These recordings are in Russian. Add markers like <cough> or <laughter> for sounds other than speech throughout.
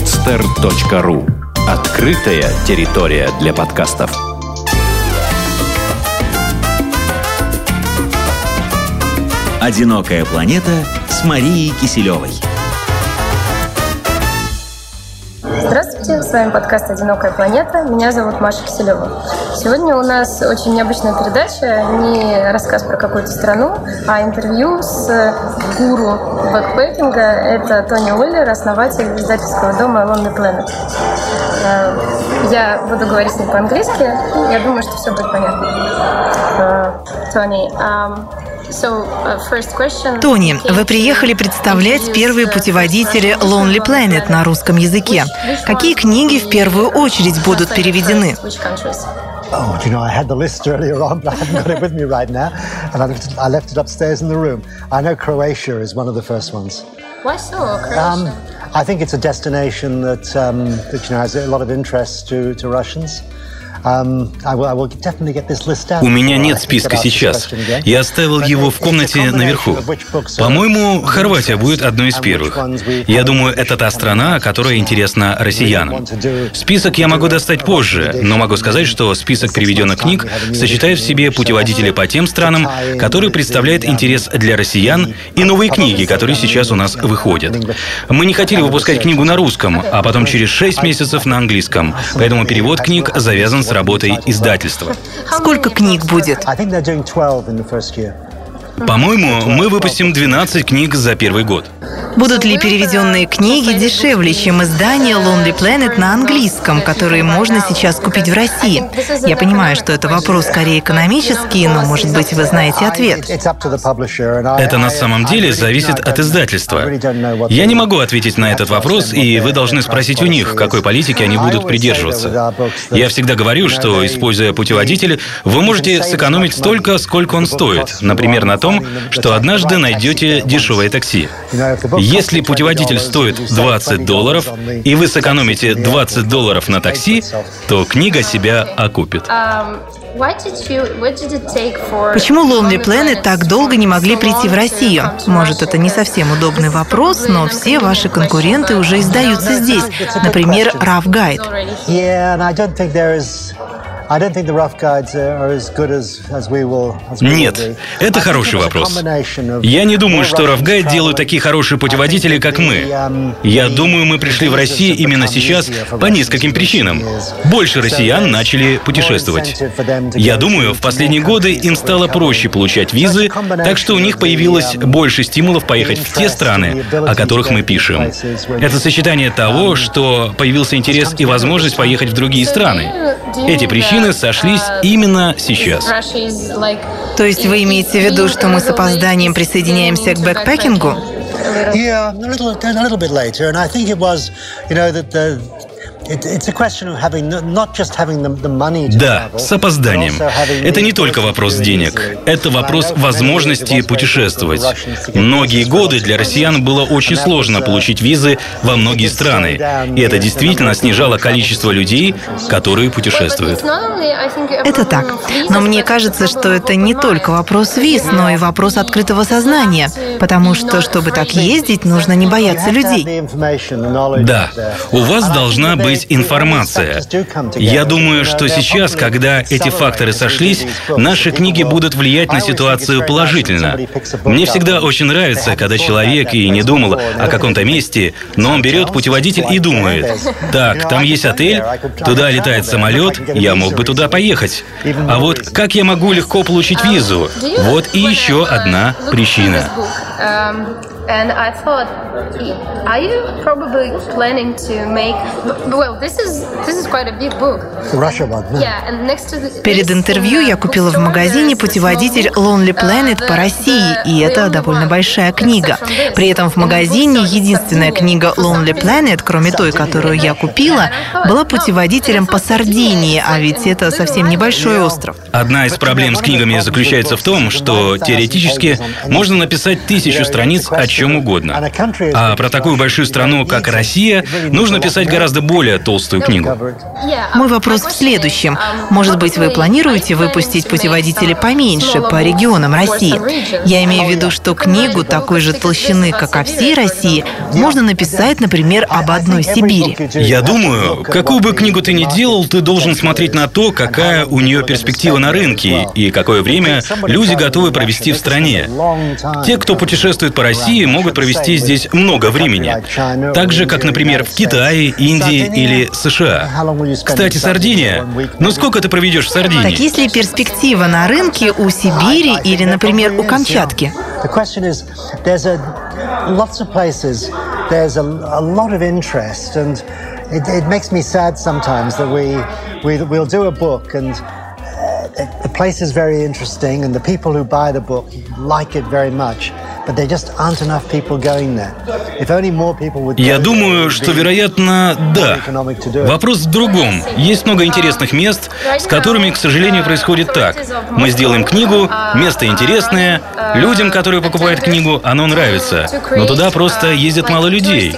podster.ru Открытая территория для подкастов. «Одинокая планета» с Марией Киселевой. С вами подкаст «Одинокая планета». Меня зовут Маша Киселева. Сегодня у нас очень необычная передача, не рассказ про какую-то страну, а интервью с гуру бэкпэкинга. Это Тони Уиллер, основатель издательского дома Lonely Planet. Э, я буду говорить с ним по-английски. Я думаю, что все будет понятно. Э, Тони, Тони, вы приехали представлять первые путеводители Lonely Planet на русском языке. Какие книги в первую очередь будут переведены? Oh, do you know, I had the list earlier on, but I haven't got it with me right now. And I left, it, I left it upstairs in the room. I know Croatia is one of the first ones. Why so, Croatia? Um, I think it's a destination that, um, that you know, has a lot of interest to, to Russians. Um, У меня нет списка сейчас. Я оставил его в комнате наверху. По-моему, Хорватия будет одной из первых. Я думаю, это та страна, которая интересна россиянам. Список я могу достать позже, но могу сказать, что список переведенных книг сочетает в себе путеводители по тем странам, которые представляют интерес для россиян, и новые книги, которые сейчас у нас выходят. Мы не хотели выпускать книгу на русском, а потом через шесть месяцев на английском, поэтому перевод книг завязан с с работой издательства. Сколько книг будет? По-моему, мы выпустим 12 книг за первый год. Будут ли переведенные книги дешевле, чем издание Lonely Planet на английском, которые можно сейчас купить в России? Я понимаю, что это вопрос скорее экономический, но, может быть, вы знаете ответ. Это на самом деле зависит от издательства. Я не могу ответить на этот вопрос, и вы должны спросить у них, какой политики они будут придерживаться. Я всегда говорю, что, используя путеводитель, вы можете сэкономить столько, сколько он стоит. Например, на том, что однажды найдете дешевое такси. Если путеводитель стоит 20 долларов, и вы сэкономите 20 долларов на такси, то книга себя окупит. Почему Lonely Planet так долго не могли прийти в Россию? Может, это не совсем удобный вопрос, но все ваши конкуренты уже издаются здесь. Например, Rough Guide. Нет, это хороший вопрос. Я не думаю, что Rough Guide делают такие хорошие путеводители, как мы. Um, Я думаю, мы пришли в Россию именно сейчас по нескольким причинам. Больше россиян начали путешествовать. Я думаю, в последние годы им стало проще получать визы, так что у них появилось больше стимулов поехать в те страны, о которых мы пишем. Это сочетание того, что появился интерес и возможность поехать в другие страны. Эти причины сошлись именно сейчас. То есть вы имеете в виду, что мы с опозданием присоединяемся к бэкпекингу? Yeah, a little, a little bit later, and I think it was, you know, that the Да, с опозданием. Это не только вопрос денег. Это вопрос возможности путешествовать. Многие годы для россиян было очень сложно получить визы во многие страны. И это действительно снижало количество людей, которые путешествуют. Это так. Но мне кажется, что это не только вопрос виз, но и вопрос открытого сознания. Потому что, чтобы так ездить, нужно не бояться людей. Да. У вас должна быть быть информация. Я думаю, что сейчас, когда эти факторы сошлись, наши книги будут влиять на ситуацию положительно. Мне всегда очень нравится, когда человек и не думал о каком-то месте, но он берет путеводитель и думает, так, там есть отель, туда летает самолет, я мог бы туда поехать. А вот как я могу легко получить визу? Вот и еще одна причина. And I thought, are you probably planning to make? Well, this is this is quite a big book. Russia one. Yeah, and next to the, Перед интервью я купила в магазине путеводитель Lonely Planet по России, и это довольно большая книга. При этом в магазине единственная книга Lonely Planet, кроме той, которую я купила, была путеводителем по Сардинии, а ведь это совсем небольшой остров. Одна из проблем с книгами заключается в том, что теоретически можно написать тысячу страниц о чем угодно. А про такую большую страну, как Россия, нужно писать гораздо более толстую книгу. Мой вопрос в следующем. Может быть, вы планируете выпустить путеводители поменьше, по регионам России? Я имею в виду, что книгу такой же толщины, как о всей России, можно написать, например, об одной Сибири. Я думаю, какую бы книгу ты ни делал, ты должен смотреть на то, какая у нее перспектива на рынке и какое время люди готовы провести в стране. Те, кто путешествует по России, могут провести здесь много времени. Так же, как, например, в Китае, Индии или США. Кстати, Сардиния. Ну сколько ты проведешь в Сардинии? Так есть ли перспектива на рынке у Сибири или, например, у Камчатки? It, it makes me sad sometimes that we, we we'll do a book and the place is very interesting and the people who buy the book like it very much. Я думаю, что, вероятно, да. Вопрос в другом. Есть много интересных мест, с которыми, к сожалению, происходит так. Мы сделаем книгу, место интересное, людям, которые покупают книгу, оно нравится. Но туда просто ездят мало людей.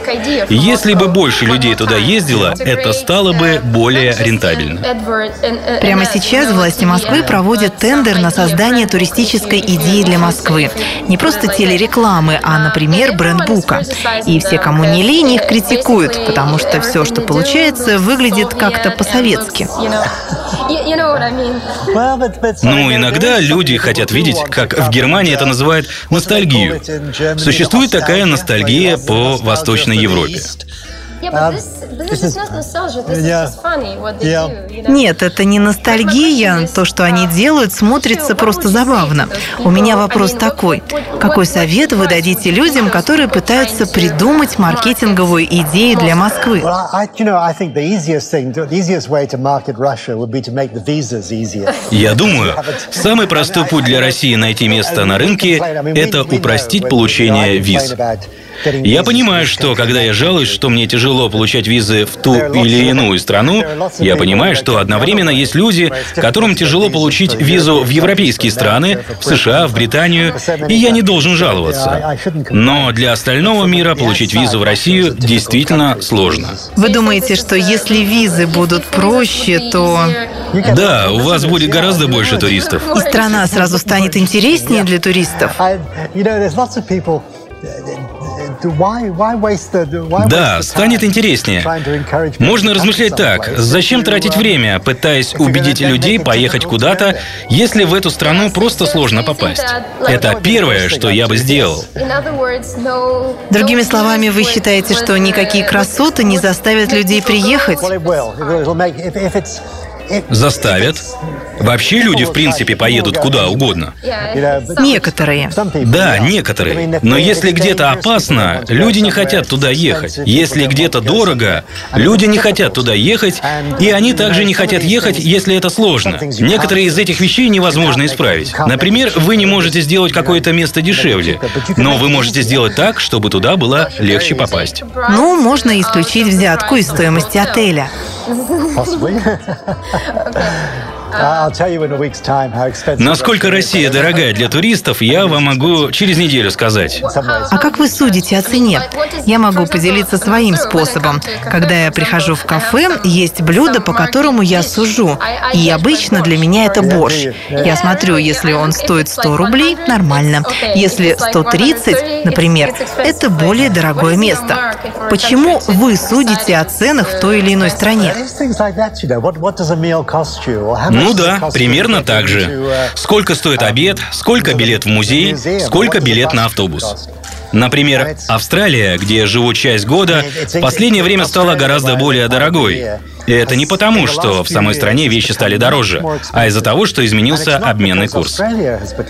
И если бы больше людей туда ездило, это стало бы более рентабельно. Прямо сейчас власти Москвы проводят тендер на создание туристической идеи для Москвы. Не просто теле рекламы, а, например, брендбука. И все, кому не лень, их критикуют, потому что все, что получается, выглядит как-то по-советски. Ну, иногда люди хотят видеть, как в Германии это называют ностальгию. Существует такая ностальгия по Восточной Европе. <laughs> Нет, это не ностальгия. То, что они делают, смотрится просто забавно. У меня вопрос такой. Какой совет вы дадите людям, которые пытаются придумать маркетинговую идею для Москвы? Я думаю, <laughs> самый простой путь для России найти место на рынке – это упростить получение виз. Я понимаю, что когда я жалуюсь, что мне тяжело получать визы в ту или иную страну, я понимаю, что одновременно есть люди, которым тяжело получить визу в европейские страны, в США, в Британию, и я не должен жаловаться. Но для остального мира получить визу в Россию действительно сложно. Вы думаете, что если визы будут проще, то... Да, у вас будет гораздо больше туристов. И страна сразу станет интереснее для туристов. Да, станет интереснее. Можно размышлять так. Зачем тратить время, пытаясь убедить людей поехать куда-то, если в эту страну просто сложно попасть? Это первое, что я бы сделал. Другими словами, вы считаете, что никакие красоты не заставят людей приехать? Заставят. Вообще люди, в принципе, поедут куда угодно. Некоторые. Да, некоторые. Но если где-то опасно, люди не хотят туда ехать. Если где-то дорого, люди не хотят туда ехать, и они также не хотят ехать, если это сложно. Некоторые из этих вещей невозможно исправить. Например, вы не можете сделать какое-то место дешевле, но вы можете сделать так, чтобы туда было легче попасть. Ну, можно исключить взятку из стоимости отеля. possibly. <laughs> okay. Насколько Россия дорогая для туристов, я вам могу через неделю сказать. А как вы судите о цене? Я могу поделиться своим способом. Когда я прихожу в кафе, есть блюдо, по которому я сужу. И обычно для меня это борщ. Я смотрю, если он стоит 100 рублей, нормально. Если 130, например, это более дорогое место. Почему вы судите о ценах в той или иной стране? Ну да, примерно так же. Сколько стоит обед, сколько билет в музей, сколько билет на автобус. Например, Австралия, где я живу часть года, в последнее время стала гораздо более дорогой. И это не потому, что в самой стране вещи стали дороже, а из-за того, что изменился обменный курс.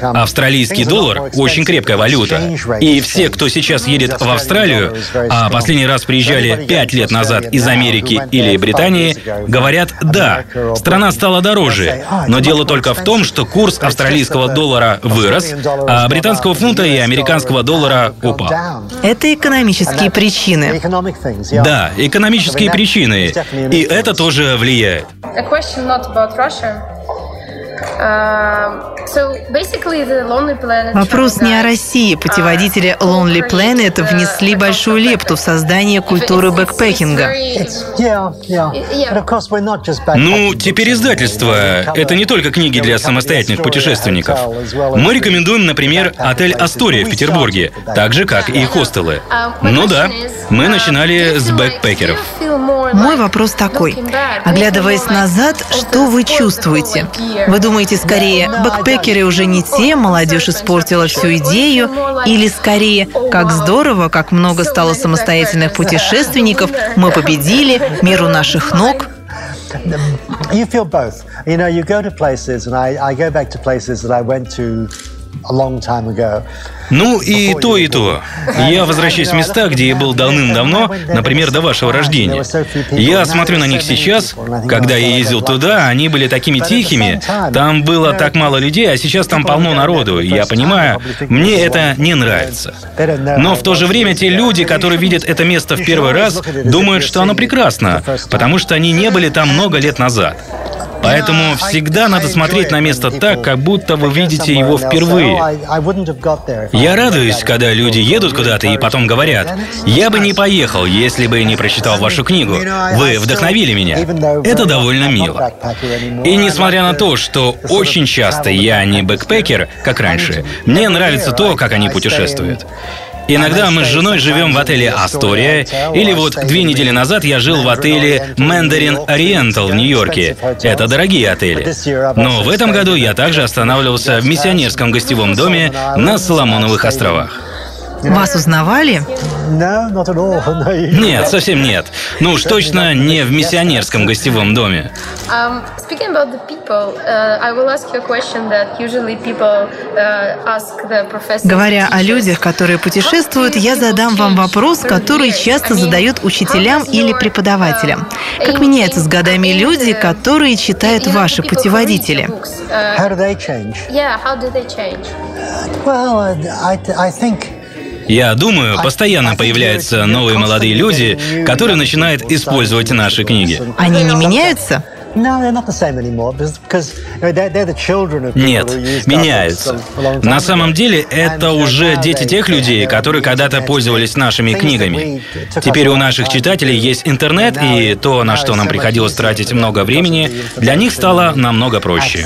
Австралийский доллар – очень крепкая валюта. И все, кто сейчас едет в Австралию, а последний раз приезжали пять лет назад из Америки или Британии, говорят «да, страна стала дороже». Но дело только в том, что курс австралийского доллара вырос, а британского фунта и американского доллара упал. Это экономические причины. Да, экономические причины. И это тоже влияет. Вопрос не о России. Путеводители Lonely Planet внесли большую лепту в создание культуры бэкпекинга. Ну, теперь издательство. Это не только книги для самостоятельных путешественников. Мы рекомендуем, например, отель «Астория» в Петербурге, так же, как и хостелы. Ну да, мы начинали с бэкпекеров. Мой вопрос такой. Оглядываясь назад, что вы чувствуете? Вы думаете скорее, бэкпекеры уже не те, молодежь испортила всю идею, или скорее, как здорово, как много стало самостоятельных путешественников, мы победили, мир у наших ног? You feel both. You know, you go to places, and I, I go back to places that I went to Ну и то, и то. Я возвращаюсь в места, где я был давным-давно, например, до вашего рождения. Я смотрю на них сейчас. Когда я ездил туда, они были такими тихими. Там было так мало людей, а сейчас там полно народу. Я понимаю, мне это не нравится. Но в то же время те люди, которые видят это место в первый раз, думают, что оно прекрасно, потому что они не были там много лет назад. Поэтому всегда надо смотреть на место так, как будто вы видите его впервые. Я радуюсь, когда люди едут куда-то и потом говорят, «Я бы не поехал, если бы не прочитал вашу книгу. Вы вдохновили меня». Это довольно мило. И несмотря на то, что очень часто я не бэкпекер, как раньше, мне нравится то, как они путешествуют. Иногда мы с женой живем в отеле «Астория», или вот две недели назад я жил в отеле «Мандарин Ориентал» в Нью-Йорке. Это дорогие отели. Но в этом году я также останавливался в миссионерском гостевом доме на Соломоновых островах. Вас узнавали? <laughs> Нет, совсем нет. Ну уж точно не в миссионерском гостевом доме. Um, uh, Говоря о людях, которые путешествуют, я задам вам вопрос, который часто задают учителям или преподавателям. Как меняются с годами люди, которые читают ваши путеводители? Well, I, I think я думаю, постоянно появляются новые молодые люди, которые начинают использовать наши книги. Они не меняются? Нет, меняются. На самом деле, это уже дети тех людей, которые когда-то пользовались нашими книгами. Теперь у наших читателей есть интернет, и то, на что нам приходилось тратить много времени, для них стало намного проще.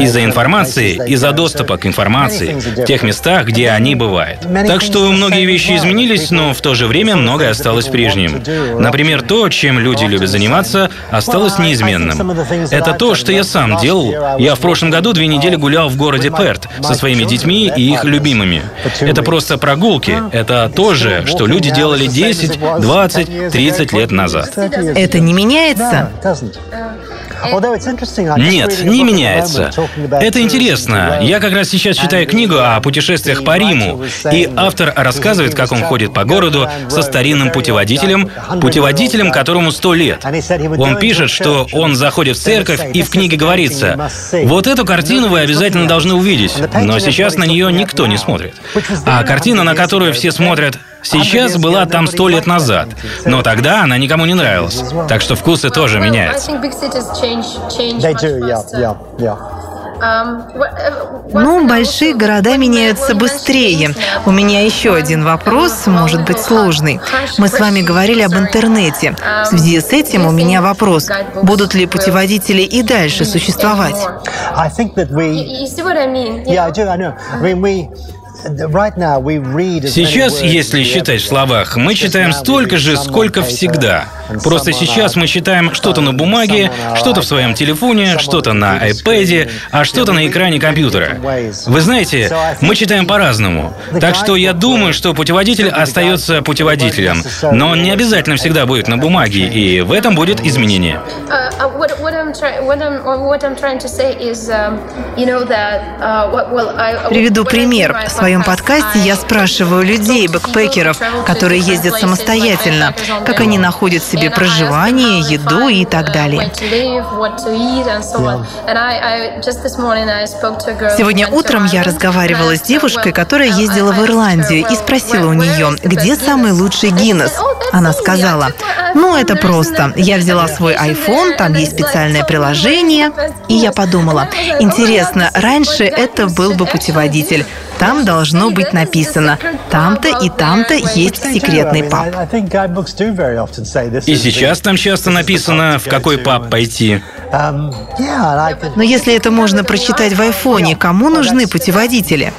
Из-за информации, из-за доступа к информации, в тех местах, где они бывают. Так что многие вещи изменились, но в то же время многое осталось прежним. Например, то, чем люди любят заниматься, осталось неизменным ценным. Это то, что я сам делал. Я в прошлом году две недели гулял в городе Перт со своими детьми и их любимыми. Это просто прогулки. Это то же, что люди делали 10, 20, 30 лет назад. Это не меняется? Нет, не меняется. Это интересно. Я как раз сейчас читаю книгу о путешествиях по Риму, и автор рассказывает, как он ходит по городу со старинным путеводителем, путеводителем, которому сто лет. Он пишет, что он заходит в церковь, и в книге говорится, вот эту картину вы обязательно должны увидеть, но сейчас на нее никто не смотрит. А картина, на которую все смотрят, Сейчас была там сто лет назад, но тогда она никому не нравилась. Так что вкусы тоже меняются. Uh, ну, большие города меняются быстрее. У меня еще один вопрос, может быть сложный. Мы с вами говорили об интернете. В связи с этим у меня вопрос. Будут ли путеводители и дальше существовать? Сейчас, если считать в словах, мы читаем столько же, сколько всегда. Просто сейчас мы читаем что-то на бумаге, что-то в своем телефоне, что-то на iPad, а что-то на экране компьютера. Вы знаете, мы читаем по-разному. Так что я думаю, что путеводитель остается путеводителем, но он не обязательно всегда будет на бумаге, и в этом будет изменение. Приведу пример. В своем подкасте я спрашиваю людей, бэкпекеров, которые ездят самостоятельно, как они находят себе себе проживание, еду и так далее. Сегодня утром я разговаривала с девушкой, которая ездила в Ирландию, и спросила у нее, где самый лучший Гиннес. Она сказала, ну это просто. Я взяла свой iPhone, там есть специальное приложение, и я подумала, интересно, раньше это был бы путеводитель. Там должно быть написано «Там-то и там-то есть секретный паб». И сейчас там часто написано, в какой паб пойти. Но если это можно прочитать в айфоне, кому нужны путеводители?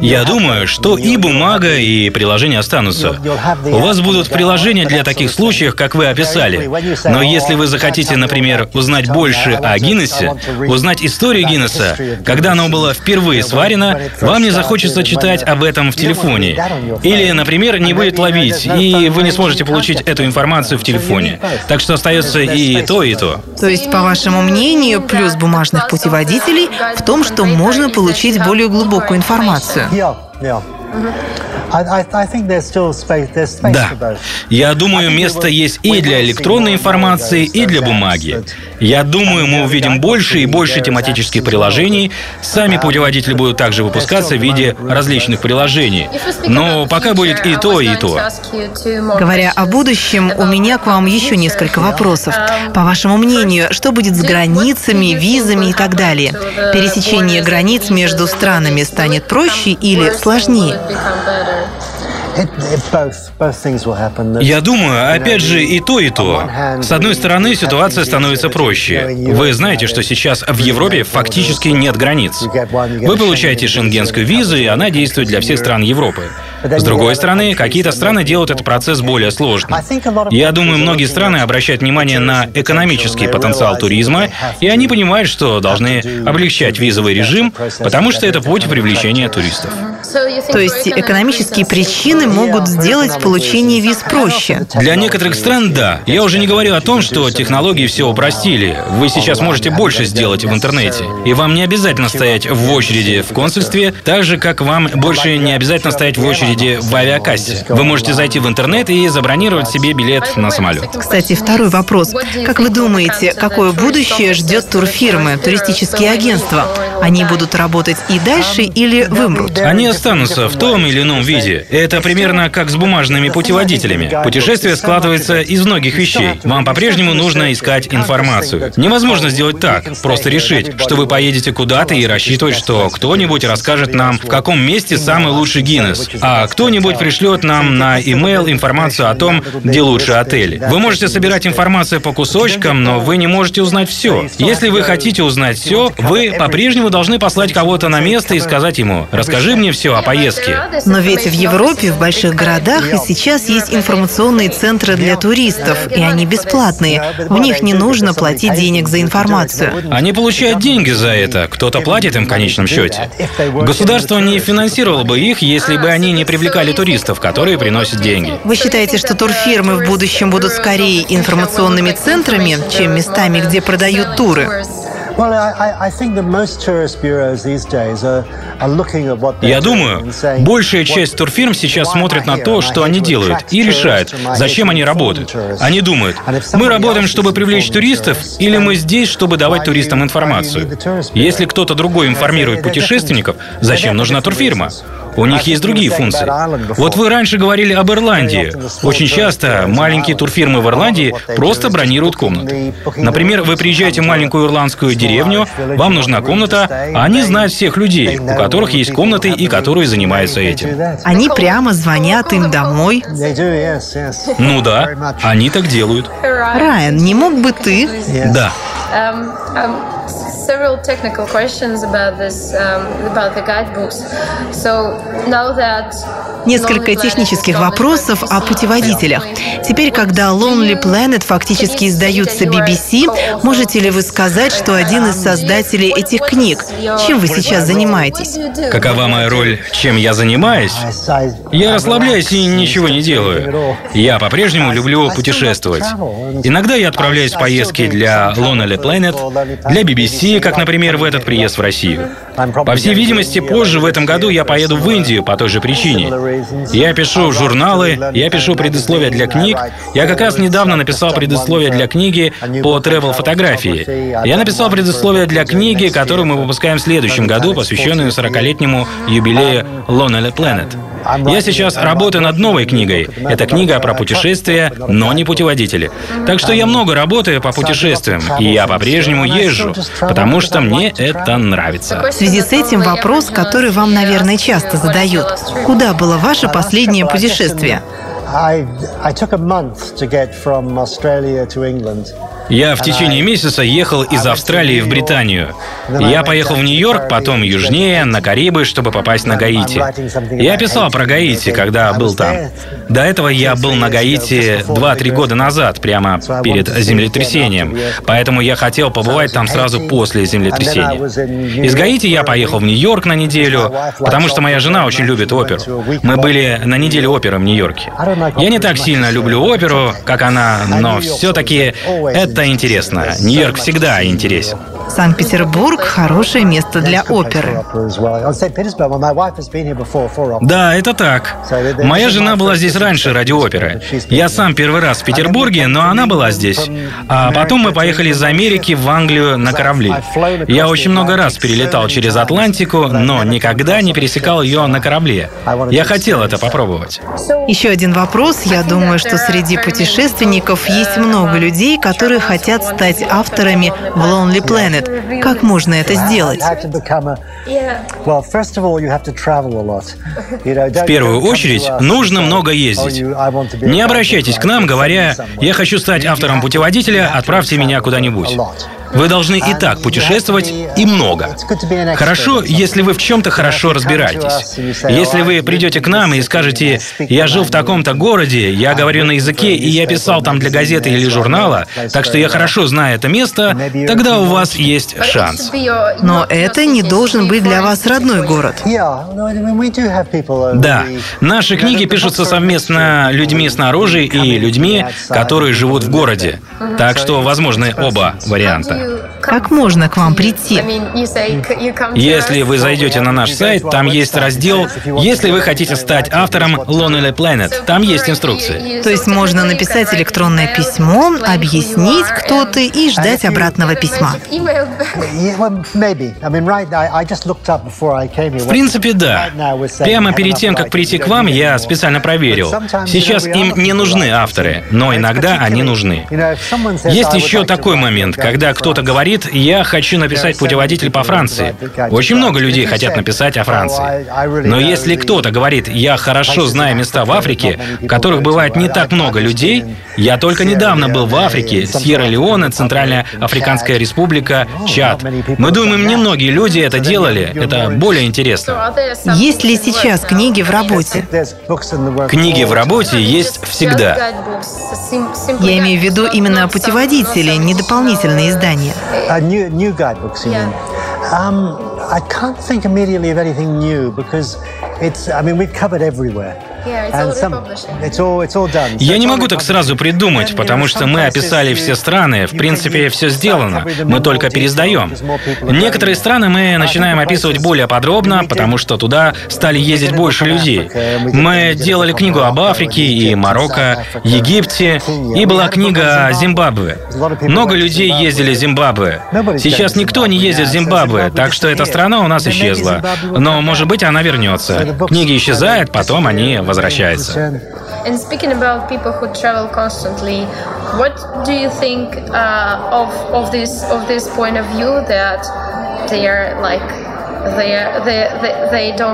Я думаю, что и бумага, и приложения останутся. У вас будут приложения для таких случаев, как вы описали. Но если вы захотите, например, узнать больше о Гиннессе, узнать историю Гиннесса, когда оно было впервые сварено, вам не захочется читать об этом в телефоне. Или, например, не будет ловить, и вы не сможете получить эту информацию в телефоне. Так что остается и то, и то. То есть, по вашему мнению, плюс бумажных путеводителей в том, что можно получить более глубокую информацию информацию. Да. Я думаю, место есть и для электронной информации, и для бумаги. Я думаю, мы увидим больше и больше тематических приложений. Сами путеводители будут также выпускаться в виде различных приложений. Но пока будет и то, и то. Говоря о будущем, у меня к вам еще несколько вопросов. По вашему мнению, что будет с границами, визами и так далее? Пересечение границ между странами станет проще или сложнее? Я думаю, опять же, и то, и то. С одной стороны, ситуация становится проще. Вы знаете, что сейчас в Европе фактически нет границ. Вы получаете шенгенскую визу, и она действует для всех стран Европы. С другой стороны, какие-то страны делают этот процесс более сложным. Я думаю, многие страны обращают внимание на экономический потенциал туризма, и они понимают, что должны облегчать визовый режим, потому что это путь привлечения туристов. То есть экономические причины могут сделать получение виз проще? Для некоторых стран – да. Я уже не говорю о том, что технологии все упростили. Вы сейчас можете больше сделать в интернете. И вам не обязательно стоять в очереди в консульстве, так же, как вам больше не обязательно стоять в очереди в авиакассе. Вы можете зайти в интернет и забронировать себе билет на самолет. Кстати, второй вопрос. Как вы думаете, какое будущее ждет турфирмы, туристические агентства? Они будут работать и дальше или вымрут? Они останутся в том или ином виде. Это примерно как с бумажными путеводителями. Путешествие складывается из многих вещей. Вам по-прежнему нужно искать информацию. Невозможно сделать так, просто решить, что вы поедете куда-то и рассчитывать, что кто-нибудь расскажет нам, в каком месте самый лучший Гиннес, а кто-нибудь пришлет нам на email информацию о том, где лучше отель. Вы можете собирать информацию по кусочкам, но вы не можете узнать все. Если вы хотите узнать все, вы по-прежнему должны послать кого-то на место и сказать ему, расскажи мне все о поездке. Но ведь в Европе, в больших городах и сейчас есть информационные центры для туристов, и они бесплатные. В них не нужно платить денег за информацию. Они получают деньги за это. Кто-то платит им в конечном счете. Государство не финансировало бы их, если бы они не привлекали туристов, которые приносят деньги. Вы считаете, что турфирмы в будущем будут скорее информационными центрами, чем местами, где продают туры? Я думаю, большая часть турфирм сейчас смотрит на то, что они делают, и решает, зачем они работают. Они думают, мы работаем, чтобы привлечь туристов, или мы здесь, чтобы давать туристам информацию. Если кто-то другой информирует путешественников, зачем нужна турфирма? У них есть другие функции. Вот вы раньше говорили об Ирландии. Очень часто маленькие турфирмы в Ирландии просто бронируют комнаты. Например, вы приезжаете в маленькую ирландскую деревню, вам нужна комната, а они знают всех людей, у которых есть комнаты и которые занимаются этим. Они прямо звонят им домой. Ну да, они так делают. Райан, не мог бы ты? Да. Um, um, several technical questions about this, um, about the guidebooks. So now that Несколько технических вопросов о путеводителях. Теперь, когда Lonely Planet фактически издаются BBC, можете ли вы сказать, что один из создателей этих книг? Чем вы сейчас занимаетесь? Какова моя роль, чем я занимаюсь? Я расслабляюсь и ничего не делаю. Я по-прежнему люблю путешествовать. Иногда я отправляюсь в поездки для Lonely Planet, для BBC, Такие, как, например, в этот приезд в Россию. По всей видимости, позже в этом году я поеду в Индию по той же причине. Я пишу журналы, я пишу предисловия для книг. Я как раз недавно написал предисловие для книги по тревел-фотографии. Я написал предисловие для книги, которую мы выпускаем в следующем году, посвященную 40-летнему юбилею Lonely Planet. Я сейчас работаю над новой книгой. Это книга про путешествия, но не путеводители. Так что я много работаю по путешествиям, и я по-прежнему езжу, потому что мне это нравится. В связи с этим вопрос, который вам, наверное, часто задают. Куда было ваше последнее путешествие? I, I took a month to get from Australia to England. Я в течение месяца ехал из Австралии в Британию. Я поехал в Нью-Йорк, потом южнее, на Карибы, чтобы попасть на Гаити. Я писал про Гаити, когда был там. До этого я был на Гаити 2-3 года назад, прямо перед землетрясением. Поэтому я хотел побывать там сразу после землетрясения. Из Гаити я поехал в Нью-Йорк на неделю, потому что моя жена очень любит оперу. Мы были на неделе оперы в Нью-Йорке. Я не так сильно люблю оперу, как она, но все-таки это это интересно. Нью-Йорк всегда интересен. Санкт-Петербург – хорошее место для оперы. Да, это так. Моя жена была здесь раньше ради оперы. Я сам первый раз в Петербурге, но она была здесь. А потом мы поехали из Америки в Англию на корабле. Я очень много раз перелетал через Атлантику, но никогда не пересекал ее на корабле. Я хотел это попробовать. Еще один вопрос. Я думаю, что среди путешественников есть много людей, которые хотят стать авторами в Lonely Planet. Как можно это сделать? В первую очередь, нужно много ездить. Не обращайтесь к нам, говоря, «Я хочу стать автором путеводителя, отправьте меня куда-нибудь». Вы должны и так путешествовать и много. Хорошо, если вы в чем-то хорошо разбираетесь. Если вы придете к нам и скажете, я жил в таком-то городе, я говорю на языке, и я писал там для газеты или журнала, так что я хорошо знаю это место, тогда у вас есть шанс. Но это не должен быть для вас родной город. Да, наши книги пишутся совместно людьми снаружи и людьми, которые живут в городе. Так что возможны оба варианта. you Как можно к вам прийти? Если вы зайдете на наш сайт, там есть раздел «Если вы хотите стать автором Lonely Planet». Там есть инструкции. То есть можно написать электронное письмо, объяснить, кто ты, и ждать обратного письма. В принципе, да. Прямо перед тем, как прийти к вам, я специально проверил. Сейчас им не нужны авторы, но иногда они нужны. Есть еще такой момент, когда кто-то говорит, я хочу написать путеводитель по Франции. Очень много людей хотят написать о Франции. Но если кто-то говорит, я хорошо знаю места в Африке, в которых бывает не так много людей, я только недавно был в Африке, Сьерра-Леоне, Центральная Африканская Республика, Чад. Мы думаем, немногие люди это делали. Это более интересно. Есть ли сейчас книги в работе? Книги в работе есть всегда. Я имею в виду именно путеводители, не дополнительные издания издания? Uh, new, new guidebooks, you yeah. mean? Um, I can't think immediately of anything new because it's, I mean, we've covered everywhere. Я не могу так сразу придумать, потому что мы описали все страны, в принципе, все сделано. Мы только пересдаем. Некоторые страны мы начинаем описывать более подробно, потому что туда стали ездить больше людей. Мы делали книгу об Африке и Марокко, Египте, и была книга о Зимбабве. Много людей ездили в Зимбабве. Сейчас никто не ездит в Зимбабве, так что эта страна у нас исчезла. Но, может быть, она вернется. Книги исчезают, потом они возвращается.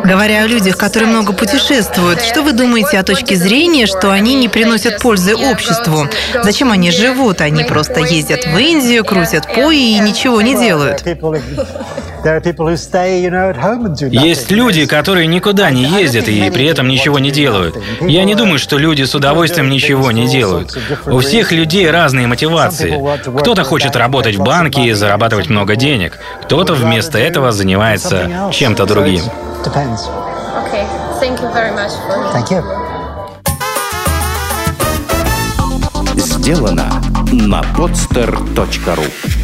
Говоря о людях, которые много путешествуют, что вы думаете о точке зрения, что они не приносят пользы обществу? Зачем они живут? Они просто ездят в Индию, крутят пои и ничего не делают. Есть люди, которые никуда не ездят и при этом ничего не делают. Я не думаю, что люди с удовольствием ничего не делают. У всех людей разные мотивации. Кто-то хочет работать в банке и зарабатывать много денег. Кто-то вместо этого занимается чем-то другим. Сделано на podster.ru